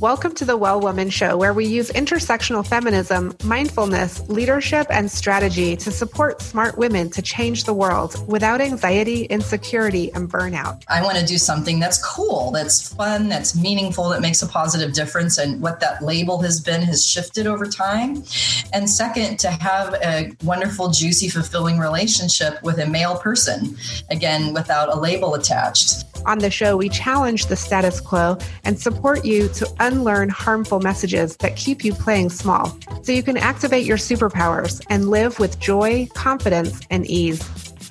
Welcome to the Well Woman Show, where we use intersectional feminism, mindfulness, leadership, and strategy to support smart women to change the world without anxiety, insecurity, and burnout. I want to do something that's cool, that's fun, that's meaningful, that makes a positive difference. And what that label has been has shifted over time. And second, to have a wonderful, juicy, fulfilling relationship with a male person, again, without a label attached. On the show, we challenge the status quo and support you to unlearn harmful messages that keep you playing small so you can activate your superpowers and live with joy, confidence, and ease.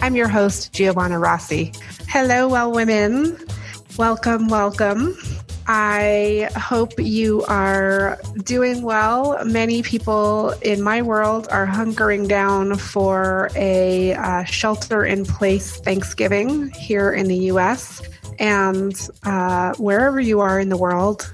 I'm your host, Giovanna Rossi. Hello, well women. Welcome, welcome. I hope you are doing well. Many people in my world are hunkering down for a uh, shelter in place Thanksgiving here in the US. And uh, wherever you are in the world,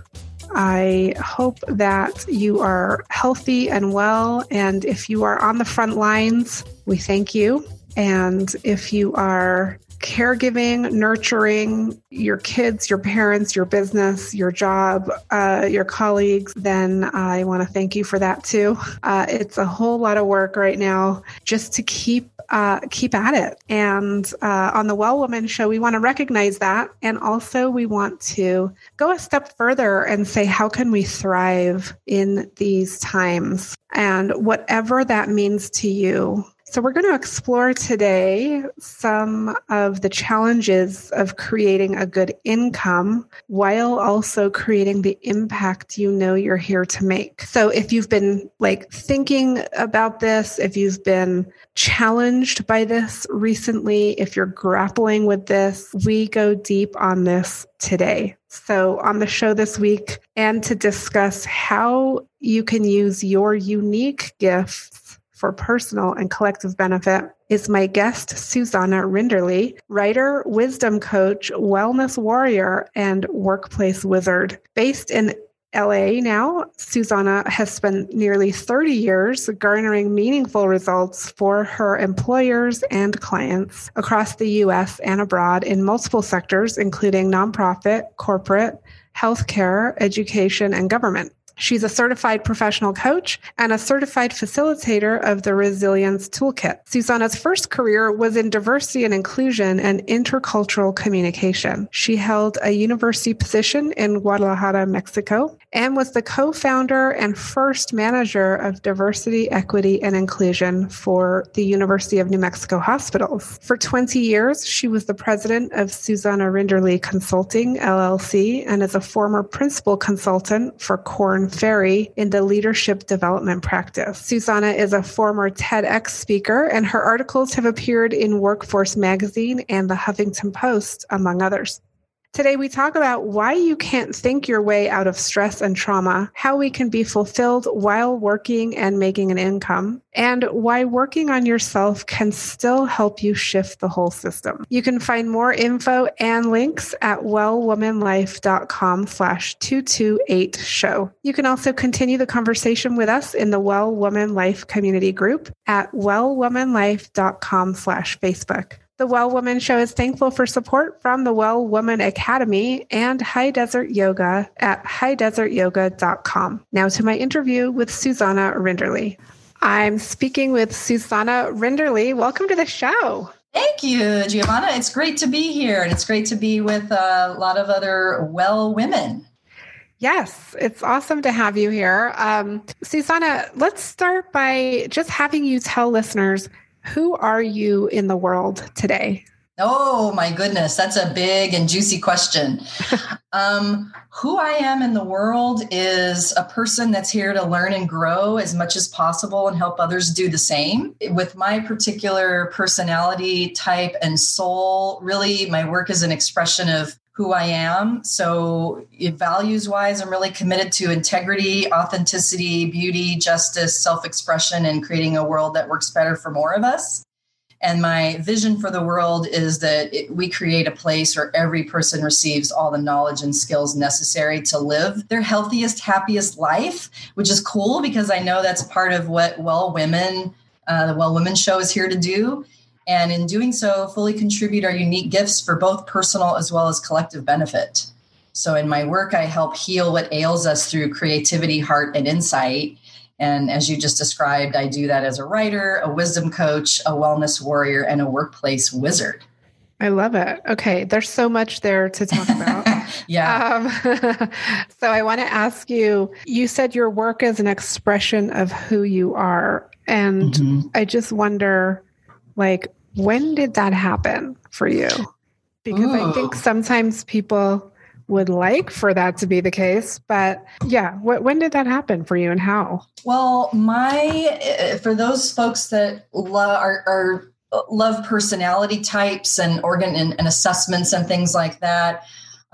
I hope that you are healthy and well. And if you are on the front lines, we thank you. And if you are caregiving, nurturing your kids, your parents, your business, your job, uh, your colleagues, then I want to thank you for that too. Uh, it's a whole lot of work right now just to keep uh, keep at it. And uh, on the Well Woman show, we want to recognize that. And also, we want to go a step further and say, how can we thrive in these times? And whatever that means to you, so, we're going to explore today some of the challenges of creating a good income while also creating the impact you know you're here to make. So, if you've been like thinking about this, if you've been challenged by this recently, if you're grappling with this, we go deep on this today. So, on the show this week, and to discuss how you can use your unique gifts for personal and collective benefit is my guest, Susana Rinderle, writer, wisdom coach, wellness warrior, and workplace wizard. Based in LA now, Susana has spent nearly 30 years garnering meaningful results for her employers and clients across the US and abroad in multiple sectors, including nonprofit, corporate, healthcare, education, and government. She's a certified professional coach and a certified facilitator of the Resilience Toolkit. Susana's first career was in diversity and inclusion and intercultural communication. She held a university position in Guadalajara, Mexico, and was the co founder and first manager of diversity, equity, and inclusion for the University of New Mexico Hospitals. For 20 years, she was the president of Susana Rinderle Consulting, LLC, and is a former principal consultant for Ferry in the leadership development practice. Susana is a former TEDx speaker, and her articles have appeared in Workforce Magazine and the Huffington Post, among others. Today, we talk about why you can't think your way out of stress and trauma, how we can be fulfilled while working and making an income, and why working on yourself can still help you shift the whole system. You can find more info and links at wellwomanlife.com slash 228 show. You can also continue the conversation with us in the Well Woman Life community group at wellwomanlife.com slash Facebook. The Well Woman Show is thankful for support from the Well Woman Academy and High Desert Yoga at highdesertyoga.com. Now to my interview with Susana Rinderle. I'm speaking with Susana Rinderle. Welcome to the show. Thank you, Giovanna. It's great to be here, and it's great to be with a lot of other well women. Yes, it's awesome to have you here. Um, Susana, let's start by just having you tell listeners who are you in the world today? Oh my goodness, that's a big and juicy question. um, who I am in the world is a person that's here to learn and grow as much as possible and help others do the same. With my particular personality type and soul, really, my work is an expression of who I am. So, values wise, I'm really committed to integrity, authenticity, beauty, justice, self expression, and creating a world that works better for more of us. And my vision for the world is that it, we create a place where every person receives all the knowledge and skills necessary to live their healthiest, happiest life, which is cool because I know that's part of what Well Women, uh, the Well Women show is here to do and in doing so, fully contribute our unique gifts for both personal as well as collective benefit. So in my work, I help heal what ails us through creativity, heart, and insight. And as you just described, I do that as a writer, a wisdom coach, a wellness warrior, and a workplace wizard. I love it. Okay, there's so much there to talk about. yeah. Um, so I want to ask you you said your work is an expression of who you are. And mm-hmm. I just wonder, like, when did that happen for you? Because. I think sometimes people would like for that to be the case. But yeah, what, when did that happen for you and how? Well, my, eh, for those folks that love, are, are love personality types and organ and, and assessments and things like that.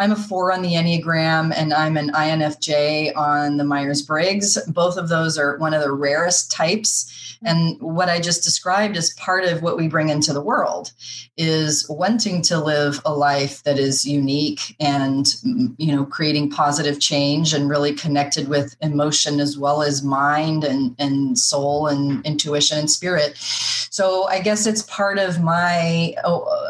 I'm a four on the Enneagram and I'm an INFJ on the Myers Briggs. Both of those are one of the rarest types and what I just described is part of what we bring into the world is wanting to live a life that is unique and you know creating positive change and really connected with emotion as well as mind and and soul and intuition and spirit. So I guess it's part of my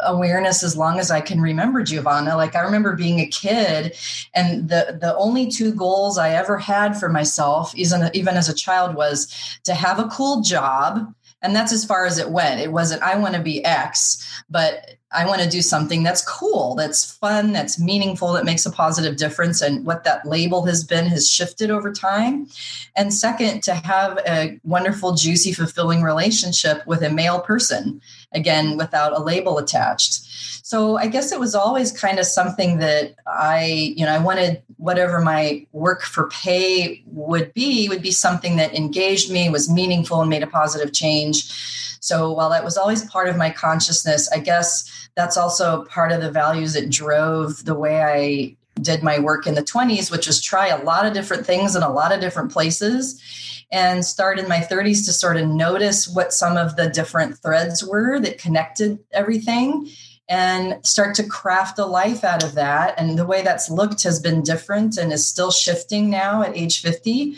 awareness as long as I can remember Giovanna. Like I remember being a kid and the the only two goals I ever had for myself even even as a child was to have a cool job job and that's as far as it went. It wasn't i want to be x but i want to do something that's cool that's fun that's meaningful that makes a positive difference and what that label has been has shifted over time. And second to have a wonderful juicy fulfilling relationship with a male person again without a label attached so I guess it was always kind of something that I, you know, I wanted whatever my work for pay would be, would be something that engaged me, was meaningful, and made a positive change. So while that was always part of my consciousness, I guess that's also part of the values that drove the way I did my work in the 20s, which was try a lot of different things in a lot of different places and start in my 30s to sort of notice what some of the different threads were that connected everything and start to craft a life out of that. And the way that's looked has been different and is still shifting now at age 50.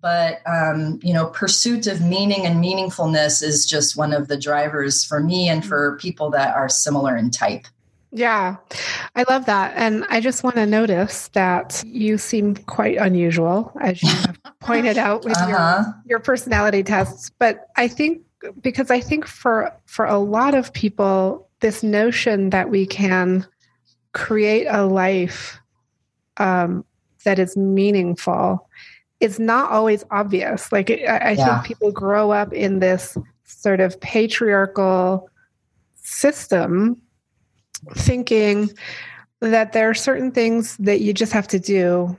But um, you know, pursuit of meaning and meaningfulness is just one of the drivers for me and for people that are similar in type. Yeah, I love that. And I just want to notice that you seem quite unusual, as you have pointed out with uh-huh. your, your personality tests. But I think because I think for for a lot of people, this notion that we can create a life um, that is meaningful is not always obvious. Like I, I yeah. think people grow up in this sort of patriarchal system, thinking that there are certain things that you just have to do,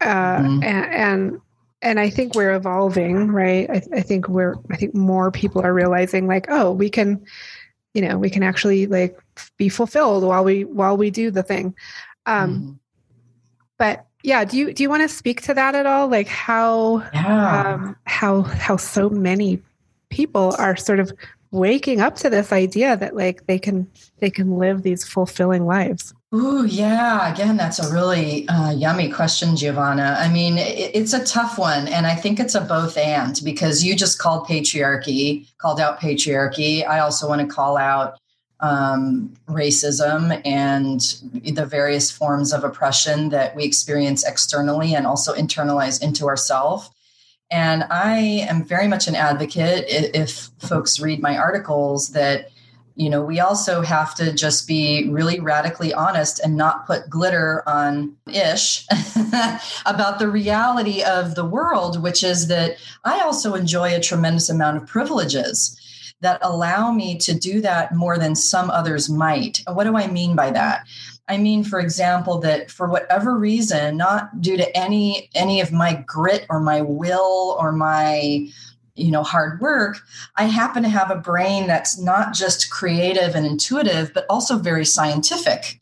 uh, mm-hmm. and, and and I think we're evolving, right? I, I, think we're, I think more people are realizing like, oh, we can, you know, we can actually like be fulfilled while we, while we do the thing. Um, mm. But yeah, do you, do you want to speak to that at all? Like how, yeah. um, how, how so many people are sort of waking up to this idea that like they can, they can live these fulfilling lives. Ooh, yeah. Again, that's a really uh, yummy question, Giovanna. I mean, it, it's a tough one. And I think it's a both and because you just called patriarchy, called out patriarchy. I also want to call out um, racism and the various forms of oppression that we experience externally and also internalize into ourselves. And I am very much an advocate, if folks read my articles, that you know we also have to just be really radically honest and not put glitter on ish about the reality of the world which is that i also enjoy a tremendous amount of privileges that allow me to do that more than some others might. What do i mean by that i mean for example that for whatever reason not due to any any of my grit or my will or my you know hard work i happen to have a brain that's not just creative and intuitive but also very scientific.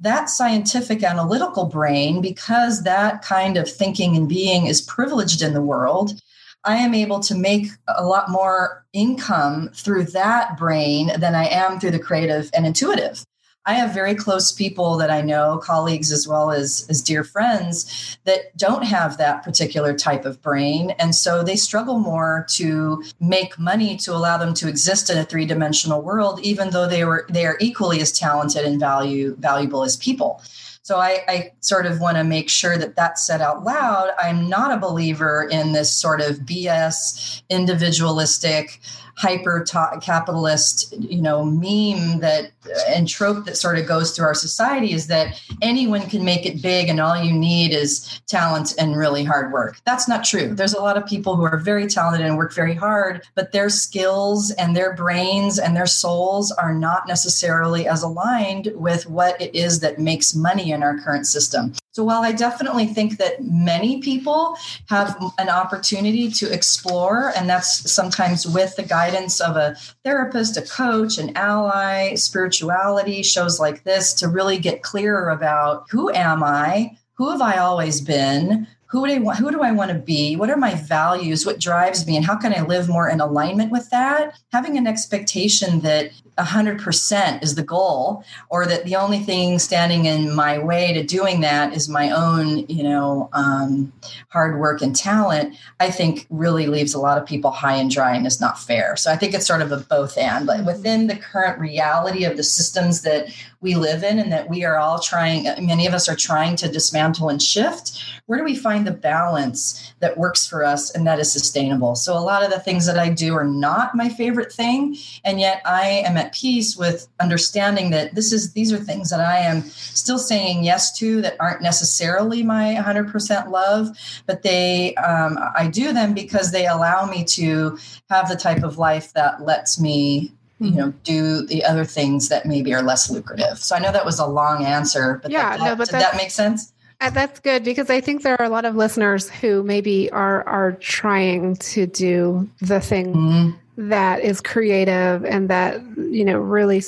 That scientific analytical brain because that kind of thinking and being is privileged in the world i am able to make a lot more income through that brain than i am through the creative and intuitive I have very close people that I know, colleagues as well as, as dear friends, that don't have that particular type of brain. And so they struggle more to make money to allow them to exist in a three dimensional world, even though they were they are equally as talented and value valuable as people. So I, I sort of want to make sure that that's said out loud. I'm not a believer in this sort of BS individualistic hyper capitalist you know meme that and trope that sort of goes through our society is that anyone can make it big and all you need is talent and really hard work. That's not true. There's a lot of people who are very talented and work very hard but their skills and their brains and their souls are not necessarily as aligned with what it is that makes money in our current system. So while I definitely think that many people have an opportunity to explore, and that's sometimes with the guidance of a therapist, a coach, an ally, spirituality, shows like this to really get clearer about who am I? Who have I always been? who do I want, who do I want to be? What are my values? What drives me? And how can I live more in alignment with that? Having an expectation that 100% is the goal or that the only thing standing in my way to doing that is my own, you know, um, hard work and talent, I think really leaves a lot of people high and dry and is not fair. So I think it's sort of a both and, but within the current reality of the systems that we live in and that we are all trying, many of us are trying to dismantle and shift, where do we find the balance that works for us and that is sustainable? So a lot of the things that I do are not my favorite thing. And yet I am at peace with understanding that this is, these are things that I am still saying yes to that aren't necessarily my 100% love, but they, um, I do them because they allow me to have the type of life that lets me you mm-hmm. know do the other things that maybe are less lucrative so i know that was a long answer but yeah that, no but did that make sense uh, that's good because i think there are a lot of listeners who maybe are are trying to do the thing mm-hmm. That is creative and that you know really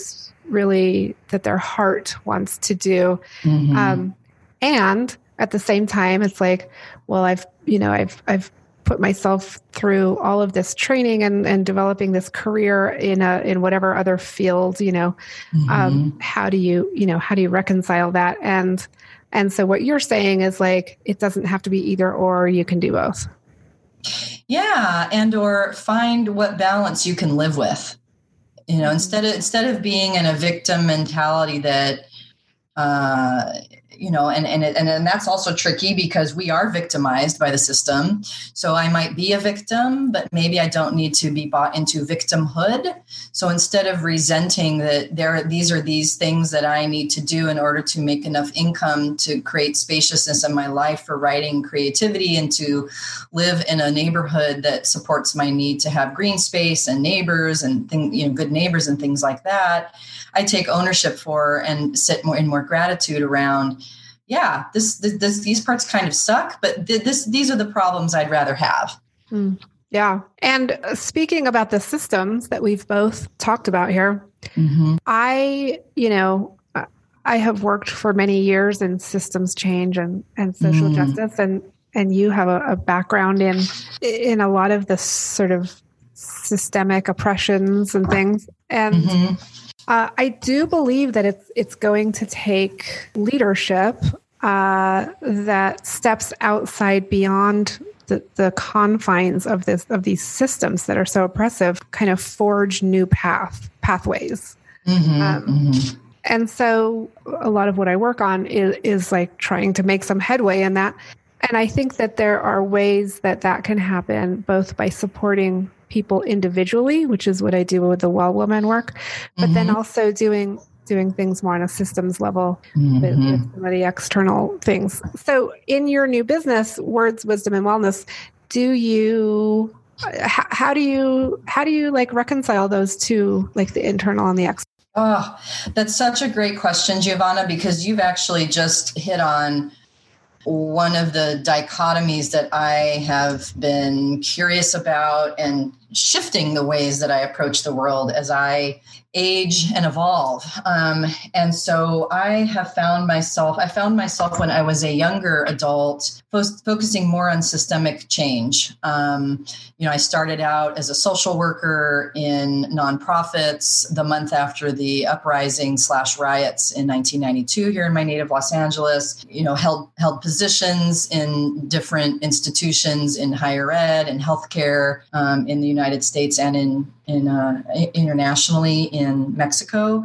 really that their heart wants to do mm-hmm. um, and at the same time it's like well i've you know i've i've put myself through all of this training and, and developing this career in a in whatever other field you know mm-hmm. um, how do you you know how do you reconcile that and and so what you're saying is like it doesn't have to be either or you can do both yeah and or find what balance you can live with you know mm-hmm. instead of instead of being in a victim mentality that uh, you know and and and, and that's also tricky because we are victimized by the system so i might be a victim but maybe i don't need to be bought into victimhood so instead of resenting that there these are these things that i need to do in order to make enough income to create spaciousness in my life for writing creativity and to live in a neighborhood that supports my need to have green space and neighbors and thing, you know good neighbors and things like that I take ownership for and sit more in more gratitude around. Yeah, this, this these parts kind of suck, but th- this these are the problems I'd rather have. Mm, yeah, and uh, speaking about the systems that we've both talked about here, mm-hmm. I you know I have worked for many years in systems change and and social mm. justice, and and you have a, a background in in a lot of the sort of systemic oppressions and things, and. Mm-hmm uh, I do believe that it's it's going to take leadership uh, that steps outside beyond the, the confines of this of these systems that are so oppressive, kind of forge new path pathways. Mm-hmm, um, mm-hmm. And so, a lot of what I work on is, is like trying to make some headway in that. And I think that there are ways that that can happen, both by supporting people individually, which is what I do with the Well Woman work, but mm-hmm. then also doing doing things more on a systems level mm-hmm. with, with some of the external things. So, in your new business, Words, Wisdom, and Wellness, do you how, how do you how do you like reconcile those two, like the internal and the external? Oh, that's such a great question, Giovanna, because you've actually just hit on one of the dichotomies that I have been curious about and shifting the ways that I approach the world as I age and evolve. Um, and so I have found myself, I found myself when I was a younger adult fo- focusing more on systemic change. Um, you know, I started out as a social worker in nonprofits the month after the uprising slash riots in 1992 here in my native Los Angeles, you know, held, held positions in different institutions in higher ed and healthcare um, in the United States and in in uh, internationally in Mexico,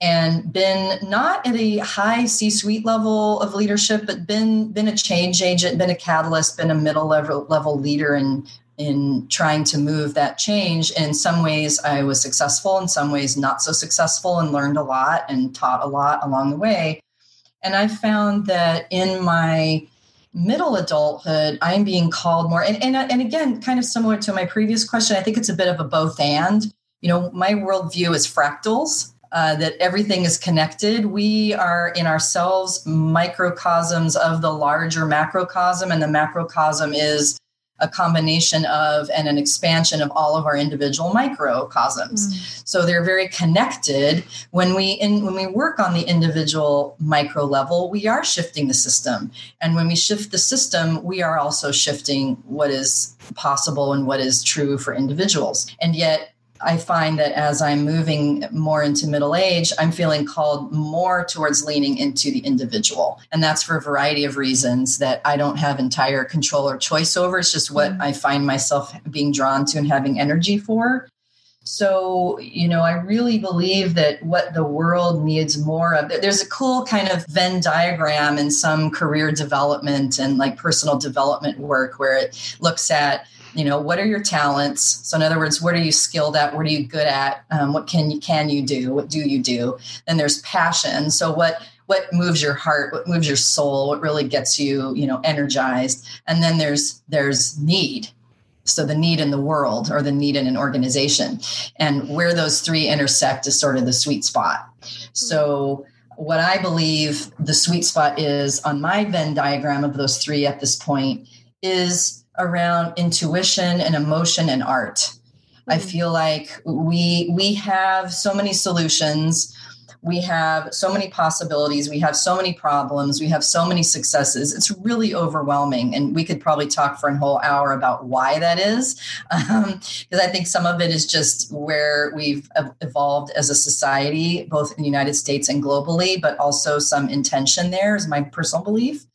and been not at a high C-suite level of leadership, but been been a change agent, been a catalyst, been a middle level level leader in in trying to move that change. In some ways, I was successful. In some ways, not so successful, and learned a lot and taught a lot along the way. And I found that in my middle adulthood, I'm being called more. And, and, and again, kind of similar to my previous question, I think it's a bit of a both and. You know, my worldview is fractals. Uh, that everything is connected. We are in ourselves microcosms of the larger macrocosm, and the macrocosm is a combination of and an expansion of all of our individual microcosms. Mm. So they're very connected. When we in, when we work on the individual micro level, we are shifting the system. And when we shift the system, we are also shifting what is possible and what is true for individuals. And yet I find that as I'm moving more into middle age, I'm feeling called more towards leaning into the individual. And that's for a variety of reasons that I don't have entire control or choice over. It's just what mm-hmm. I find myself being drawn to and having energy for. So, you know, I really believe that what the world needs more of, there's a cool kind of Venn diagram in some career development and like personal development work where it looks at you know what are your talents? So in other words what are you skilled at? What are you good at? Um, what can you can you do? What do you do? Then there's passion. So what what moves your heart? What moves your soul? What really gets you you know energized? And then there's there's need. So the need in the world or the need in an organization. And where those three intersect is sort of the sweet spot. So what i believe the sweet spot is on my venn diagram of those three at this point is around intuition and emotion and art. Mm-hmm. I feel like we we have so many solutions. We have so many possibilities. We have so many problems. We have so many successes. It's really overwhelming. And we could probably talk for a whole hour about why that is. Because um, I think some of it is just where we've evolved as a society, both in the United States and globally, but also some intention there, is my personal belief.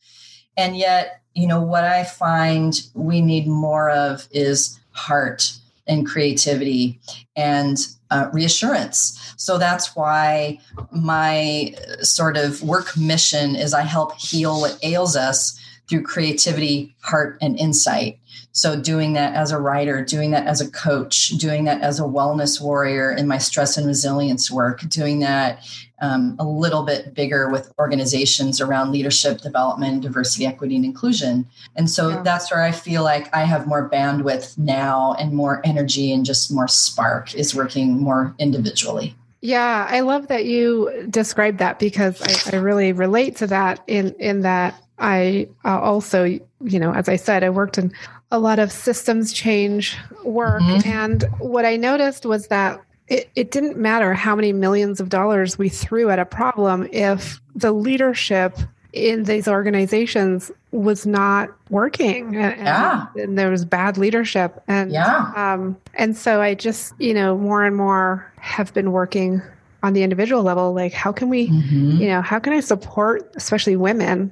And yet, you know, what I find we need more of is heart and creativity and uh, reassurance. So that's why my sort of work mission is I help heal what ails us through creativity, heart, and insight. So, doing that as a writer, doing that as a coach, doing that as a wellness warrior in my stress and resilience work, doing that um, a little bit bigger with organizations around leadership development, diversity, equity, and inclusion. And so yeah. that's where I feel like I have more bandwidth now and more energy and just more spark is working more individually. Yeah, I love that you described that because I, I really relate to that in in that I uh, also, you know, as I said, I worked in a lot of systems change work. Mm-hmm. And what I noticed was that it, it didn't matter how many millions of dollars we threw at a problem if the leadership in these organizations was not working and, yeah. and, there was bad leadership and yeah. um, and so i just you know more and more have been working on the individual level like how can we mm-hmm. you know how can i support especially women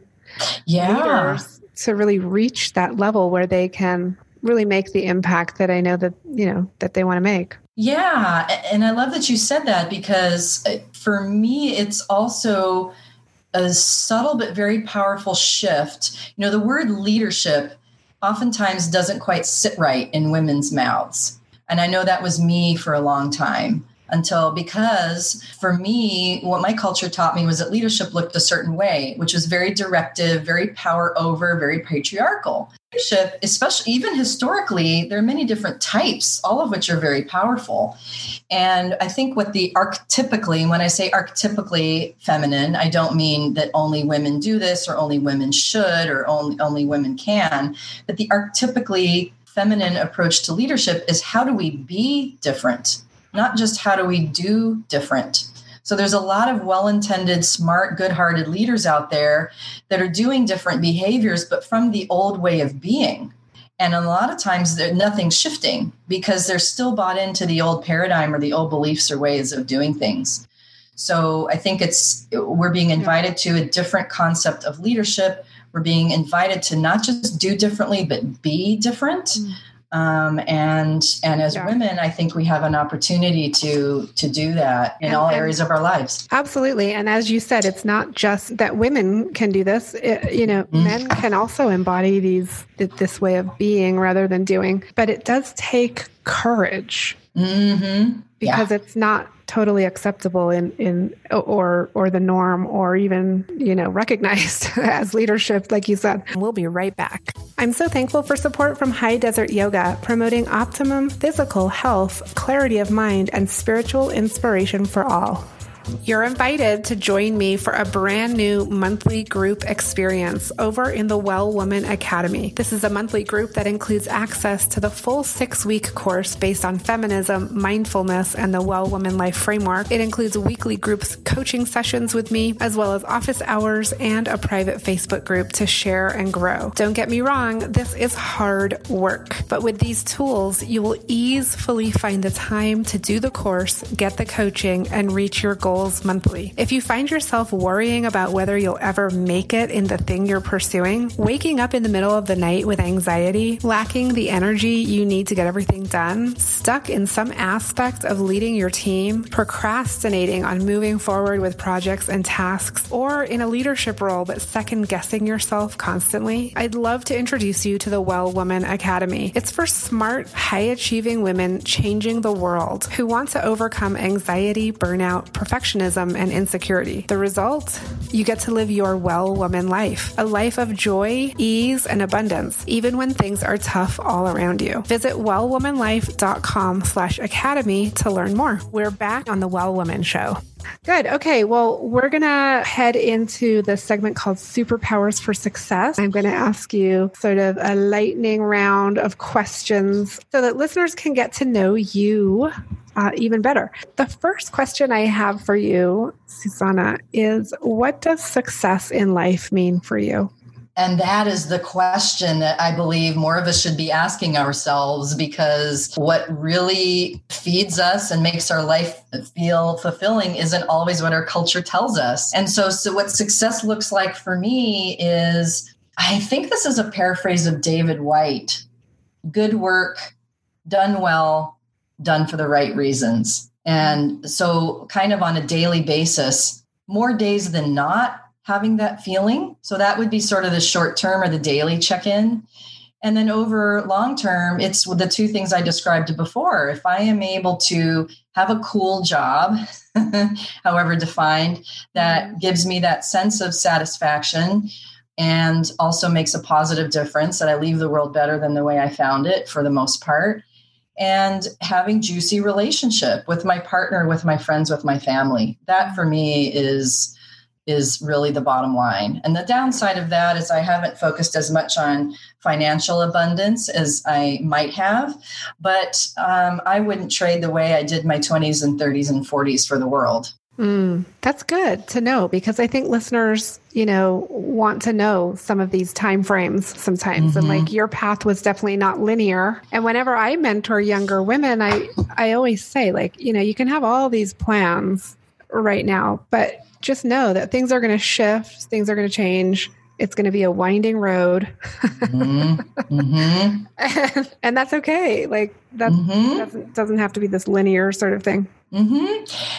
yeah. leaders to really reach that level where they can really make the impact that I know that you know that they want to make. Yeah, and I love that you said that because uh, for me it's also a subtle but very powerful shift. You know, the word leadership oftentimes doesn't quite sit right in women's mouths. And I know that was me for a long time until because for me, what my culture taught me was that leadership looked a certain way, which was very directive, very power over, very patriarchal. Leadership, especially even historically, there are many different types, all of which are very powerful. And I think what the archetypically, when I say archetypically feminine, I don't mean that only women do this or only women should or only, only women can, but the archetypically feminine approach to leadership is how do we be different? Not just how do we do different. So there's a lot of well intended, smart, good hearted leaders out there that are doing different behaviors, but from the old way of being. And a lot of times nothing's shifting because they're still bought into the old paradigm or the old beliefs or ways of doing things. So I think it's we're being invited to a different concept of leadership. We're being invited to not just do differently, but be different. Mm um, and and as Yeah. women i think we have an opportunity to to do that in And- all areas of our lives Absolutely. And as you said, it's not just that women can do this. It- you know, Mm. men can also embody these this way of being rather than doing. But it does take courage mm-hmm. yeah. Because it's not totally acceptable in in or or the norm or even you know recognized as leadership like you said. We'll be right back. I'm so thankful for support from high desert yoga promoting optimum physical health clarity of mind and spiritual inspiration for all you're invited to join me for a brand new monthly group experience over in the Well Woman Academy. This is a monthly group that includes access to the full six week course based on feminism, mindfulness, and the Well Woman Life Framework. It includes weekly groups coaching sessions with me, as well as office hours and a private Facebook group to share and grow. Don't get me wrong, this is hard work, but with these tools, you will easily find the time to do the course, get the coaching, and reach your goals monthly. If you find yourself worrying about whether you'll ever make it in the thing you're pursuing, waking up in the middle of the night with anxiety, lacking the energy you need to get everything done, stuck in some aspect of leading your team, procrastinating on moving forward with projects and tasks, or in a leadership role but second guessing yourself constantly, I'd love to introduce you to the Well Woman Academy. It's for smart, high achieving women changing the world who want to overcome anxiety, burnout, perfectionism, and insecurity. The result? You get to live your well woman life, a life of joy, ease, and abundance, even when things are tough all around you. Visit wellwomanlife.com slash academy to learn more. We're back on the Well Woman Show. Good. Okay. Well, we're going to head into the segment called Superpowers for Success. I'm going to ask you sort of a lightning round of questions so that listeners can get to know you uh, even better. The first question I have for you, Susana, is what does success in life mean for you? And that is the question that I believe more of us should be asking ourselves because what really feeds us and makes our life feel fulfilling isn't always what our culture tells us. And so, so what success looks like for me is I think this is a paraphrase of David Whyte good work, done well, done for the right reasons. And so, kind of on a daily basis, more days than not, having that feeling. So that would be sort of the short term or the daily check in. And then over long term, it's the two things I described before. If I am able to have a cool job, however defined, that gives me that sense of satisfaction and also makes a positive difference that I leave the world better than the way I found it for the most part. And having juicy relationship with my partner, with my friends, with my family. That for me is is really the bottom line. And the downside of that is I haven't focused as much on financial abundance as I might have, but um, I wouldn't trade the way I did my 20s and 30s and 40s for the world. Mm, that's good to know because I think listeners, you know, want to know some of these time frames sometimes. And like your path was definitely not linear. And whenever I mentor younger women, I I always say like, you know, you can have all these plans right now, but just know that things are going to shift, things are going to change. It's going to be a winding road. Mm-hmm. and, and that's okay. Like that Mhm. doesn't doesn't have to be this linear sort of thing. hmm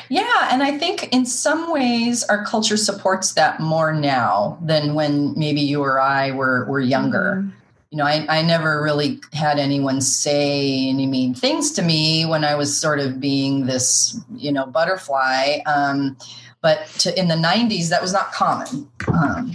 Yeah, and I think in some ways our culture supports that more now than when maybe you or I were were younger. You know, I, I never really had anyone say any mean things to me when I was sort of being this, you know, butterfly. Um, but to, in the 90s, that was not common. Um,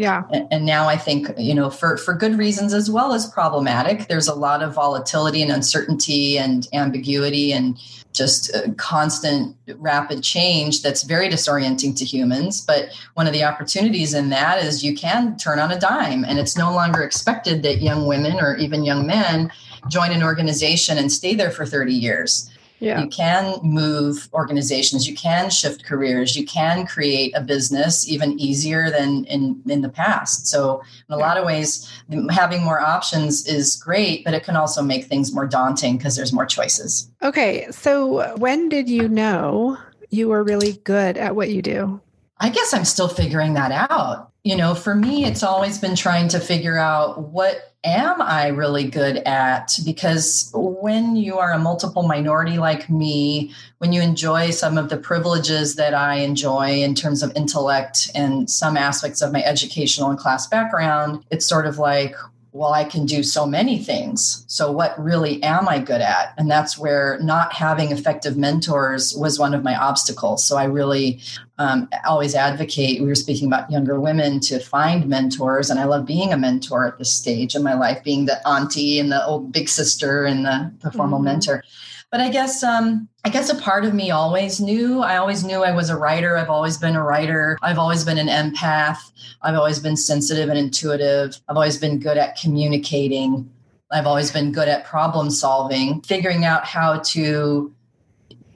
Yeah. and, now I think, you know, for, for good reasons as well as problematic, there's a lot of volatility and uncertainty and ambiguity and just uh, constant rapid change that's very disorienting to humans. But one of the opportunities in that is you can turn on a dime, and it's no longer expected that young women or even young men join an organization and stay there for 30 years. Yeah. You can move organizations, you can shift careers, you can create a business even easier than in, in the past. So, in a lot of ways, having more options is great, but it can also make things more daunting because there's more choices. Okay. So when did you know you were really good at what you do? I guess I'm still figuring that out. You know, for me, it's always been trying to figure out what am I really good at? Because when you are a multiple minority like me, when you enjoy some of the privileges that I enjoy in terms of intellect and some aspects of my educational and class background, it's sort of like, well, I can do so many things. So, what really am I good at? And that's where not having effective mentors was one of my obstacles. So, I really um, always advocate. We were speaking about younger women to find mentors, and I love being a mentor at this stage in my life, being the auntie and the old big sister and the, the formal mm-hmm. mentor but I guess um, I guess a part of me always knew. I always knew I was a writer. I've always been a writer. I've always been an empath. I've always been sensitive and intuitive. I've always been good at communicating. I've always been good at problem solving, figuring out how to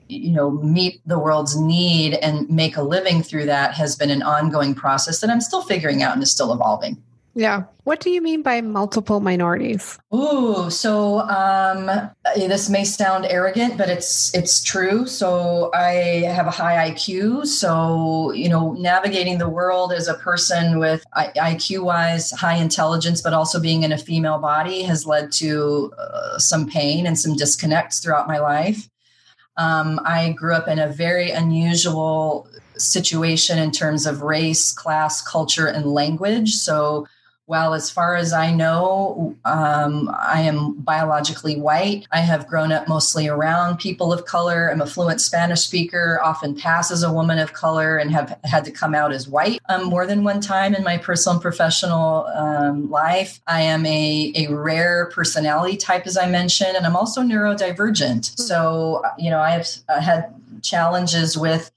you know meet the world's need and make a living through that has been an ongoing process that I'm still figuring out and is still evolving. Yeah. What do you mean by multiple minorities? Ooh, so um, this may sound arrogant, but it's it's true. So I have a high IQ. So you know, navigating the world as a person with IQ wise high intelligence, but also being in a female body has led to uh, some pain and some disconnects throughout my life. Um, I grew up in a very unusual situation in terms of race, class, culture, and language. So well, as far as I know, um, I am biologically white. I have grown up mostly around people of color. I'm a fluent Spanish speaker, often pass as a woman of color, and have had to come out as white um, more than one time in my personal and professional um, life. I am a, a rare personality type, as I mentioned, and I'm also neurodivergent. Hmm. So, you know, I have uh, had challenges with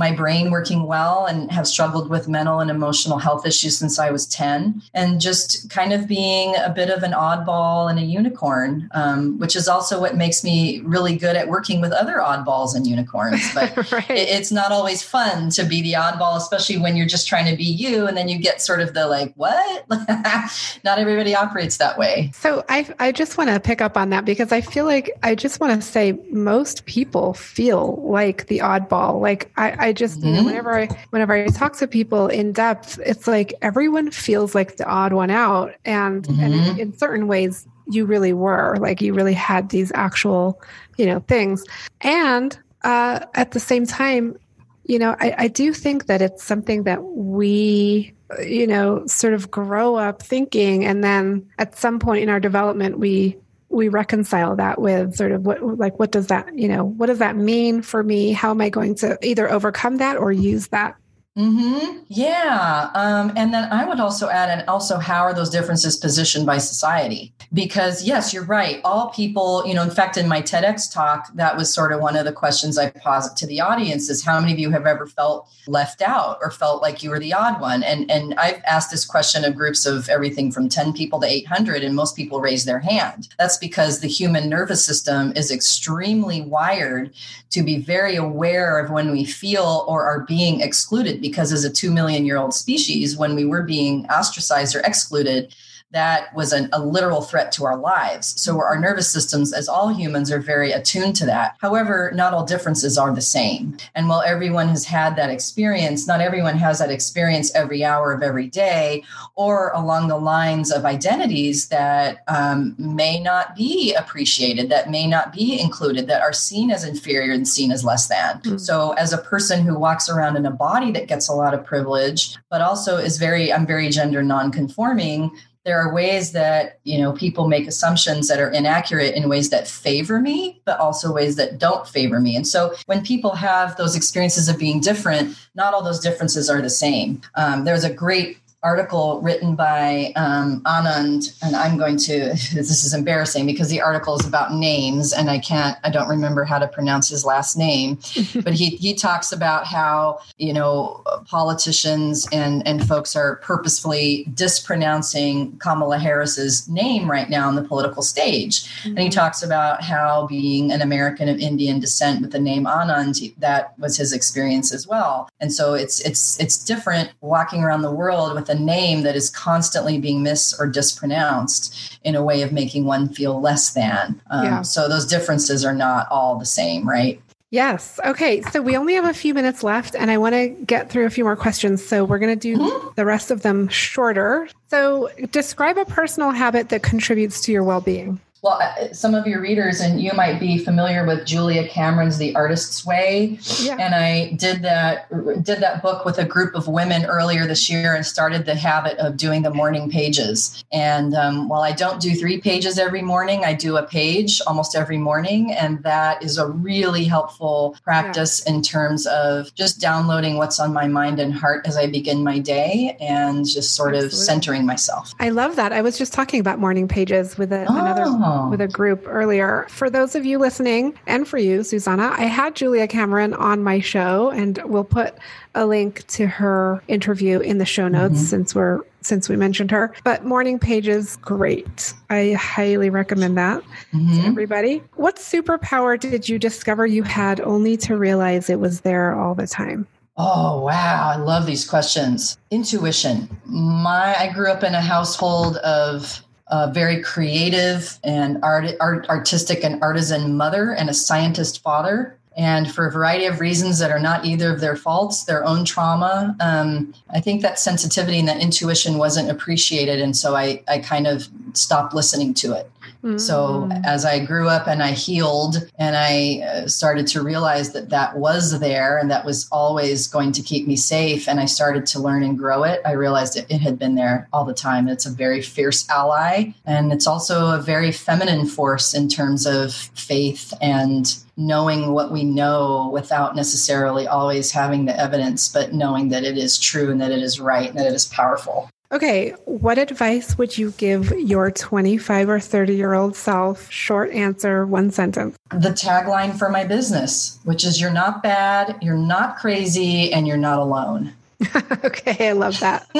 my brain working well and have struggled with mental and emotional health issues since I was 10. And just kind of being a bit of an oddball and a unicorn, um, which is also what makes me really good at working with other oddballs and unicorns. But right. it, it's not always fun to be the oddball, especially when you're just trying to be you. And then you get sort of the like, what? not everybody operates that way. So I, I just want to pick up on that because I feel like I just want to say most people feel like the oddball. Like I, I just, mm-hmm. you know, mm-hmm. whenever I whenever I talk to people in depth, it's like everyone feels like the odd one out. And mm-hmm. and in, in certain ways you really were. Like you really had these actual, you know, things. And uh, at the same time, you know, I, I do think that it's something that we you know sort of grow up thinking and then at some point in our development we we reconcile that with sort of what like what does that you know what does that mean for me? How am i going to either overcome that or use that Mm-hmm. Yeah. Um, and then I would also add, and also, how are those differences positioned by society? Because, yes, you're right. All people, you know, in fact, in my TEDx talk, that was sort of one of the questions I posit to the audience is how many of you have ever felt left out or felt like you were the odd one? And, and I've asked this question of groups of everything from 10 people to 800, and most people raise their hand. That's because the human nervous system is extremely wired to be very aware of when we feel or are being excluded because as a 2 million year old species when we were being ostracized or excluded that was an, a literal threat to our lives. So our nervous systems, as all humans, are very attuned to that. However, not all differences are the same. And while everyone has had that experience, not everyone has that experience every hour of every day or along the lines of identities that um, may not be appreciated, that may not be included, that are seen as inferior and seen as less than. Mm-hmm. So as a person who walks around in a body that gets a lot of privilege, but also is very, I'm very gender non-conforming there are ways that you know people make assumptions that are inaccurate in ways that favor me but also ways that don't favor me. And so when people have those experiences of being different not all those differences are the same. Um, there's a great article written by um, Anand, and I'm going to, this is embarrassing because the article is about names and I can't, I don't remember how to pronounce his last name, but he, he talks about how, you know, politicians and, and folks are purposefully dispronouncing Kamala Harris's name right now on the political stage. Mm-hmm. And he mm-hmm. talks about how being an American of Indian descent with the name Anand, that was his experience as well. And so it's, it's, it's different walking around the world with a name that is constantly being mis or dispronounced in a way of making one feel less than. Um, yeah. So those differences are not all the same, right? Yes. Okay. So we only have a few minutes left, and I want to get through a few more questions. So we're going to do mm-hmm. the rest of them shorter. So describe a personal habit that contributes to your well being well, uh, some of your readers and you might be familiar with Julia Cameron's The Artist's Way. Yeah. And I did that did that book with a group of women earlier this year and started the habit of doing the morning pages. And um, while I don't do three pages every morning, I do a page almost every morning, and that is a really helpful practice yeah. in terms of just downloading what's on my mind and heart as I begin my day and just sort Absolutely. of centering myself. I love that. I was just talking about morning pages with a, oh. another with a group earlier. For those of you listening, and for you, Susana, I had Julia Cameron on my show, and we'll put a link to her interview in the show notes mm-hmm. since we're since we mentioned her. But morning pages, great. I highly recommend that mm-hmm. to everybody. What superpower did you discover you had only to realize it was there all the time? Oh wow, I love these questions. Intuition. My I grew up in a household of a very creative and art, art, artistic and artisan mother and a scientist father. And for a variety of reasons that are not either of their faults, their own trauma, um, I think that sensitivity and that intuition wasn't appreciated. And so I, I kind of stopped listening to it. Mm-hmm. So mm. as I grew up and I healed and I uh, started to realize that that was there and that was always going to keep me safe and I started to learn and grow it, I realized it, it had been there all the time. It's a very fierce ally and it's also a very feminine force in terms of faith and knowing what we know without necessarily always having the evidence, but knowing that it is true and that it is right and that it is powerful. Okay, what advice would you give your 25 or 30 year old self? Short answer, one sentence. The tagline for my business, which is You're not bad, you're not crazy, and you're not alone. okay, I love that.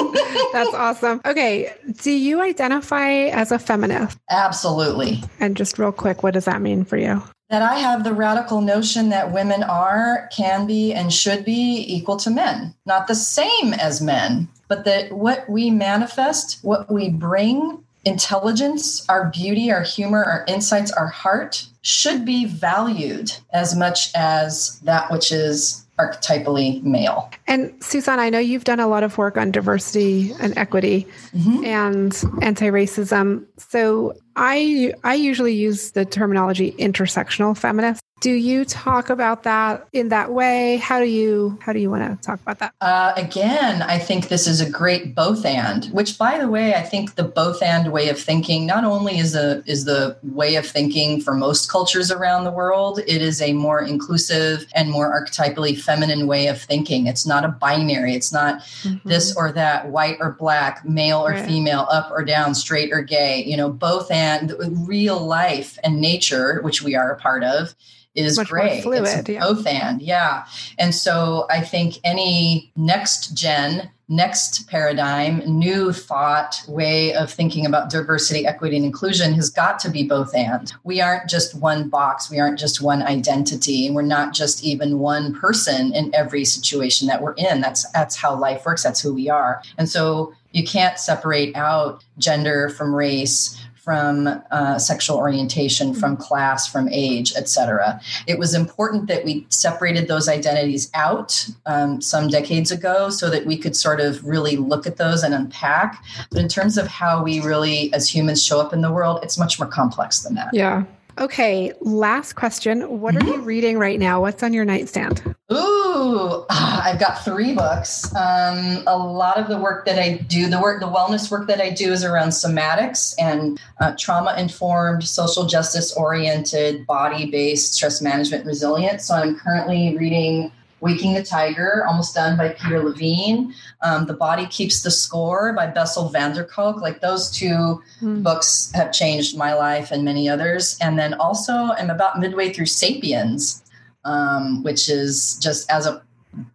That's awesome. Okay, do you identify as a feminist? Absolutely. And just real quick, what does that mean for you? That I have the radical notion that women are, can be, and should be equal to men. Not the same as men, but that what we manifest, what we bring, intelligence, our beauty, our humor, our insights, our heart should be valued as much as that which is archetypally male. And Susan, I know you've done a lot of work on diversity and equity mm-hmm. and anti-racism. So I I usually use the terminology intersectional feminist. Do you talk about that in that way? How do you how do you want to talk about that? Uh, again, I think this is a great both and. Which, by the way, I think the both and way of thinking not only is a is the way of thinking for most cultures around the world. It is a more inclusive and more archetypally feminine way of thinking. It's not a binary. It's not mm-hmm. this or that, white or black, male or right. female, up or down, straight or gay. You know, both and real life and nature, which we are a part of is Much gray. Fluid, it's yeah. both and, yeah. And so I think any next gen, next paradigm, new thought, way of thinking about diversity, equity, and inclusion has got to be both and. We aren't just one box, we aren't just one identity, and we're not just even one person in every situation that we're in. That's that's how life works, that's who we are. And so you can't separate out gender from race from uh, sexual orientation, from class, from age, etc. It was important that we separated those identities out um, some decades ago so that we could sort of really look at those and unpack. But in terms of how we really, as humans, show up in the world, it's much more complex than that. Yeah. Okay, last question. What are you mm-hmm. reading right now? What's on your nightstand? Ooh, I've got three books. Um, a lot of the work that I do, the work, the wellness work that I do is around somatics and uh, trauma informed, social justice oriented, body based stress management resilience. So I'm currently reading Waking the Tiger, almost done by Peter Levine. Um, the Body Keeps the Score by Bessel van der Kolk. Like those two mm. books have changed my life and many others. And then also, I'm about midway through Sapiens, um, which is just as a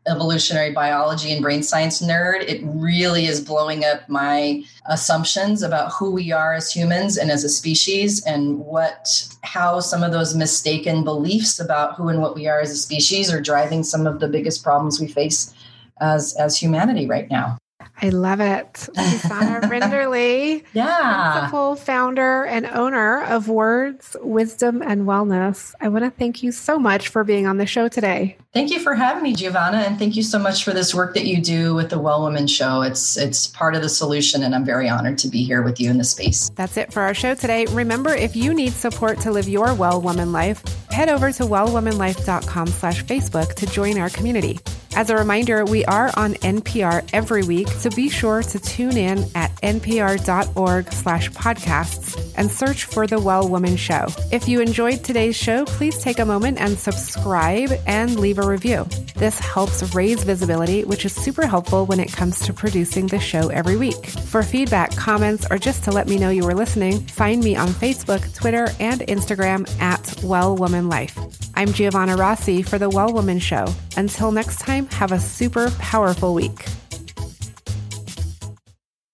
evolutionary biology and brain science nerd, it really is blowing up my assumptions about who we are as humans and as a species and what how some of those mistaken beliefs about who and what we are as a species are driving some of the biggest problems we face as as humanity right now. I love it. Susana Rinderle, yeah. principal, founder, and owner of Words, Wisdom, and Wellness. I want to thank you so much for being on the show today. Thank you for having me, Giovanna, and thank you so much for this work that you do with the Well Woman Show. It's it's part of the solution, and I'm very honored to be here with you in the space. That's it for our show today. Remember, if you need support to live your Well Woman life, head over to wellwomanlife.com slash Facebook to join our community. As a reminder, we are on NPR every week, so be sure to tune in at npr.org slash podcasts and search for The Well Woman Show. If you enjoyed today's show, please take a moment and subscribe and leave review. This helps raise visibility, which is super helpful when it comes to producing the show every week. For feedback, comments, or just to let me know you were listening, find me on Facebook, Twitter, and Instagram at Well Woman Life. I'm Giovanna Rossi for The Well Woman Show. Until next time, have a super powerful week.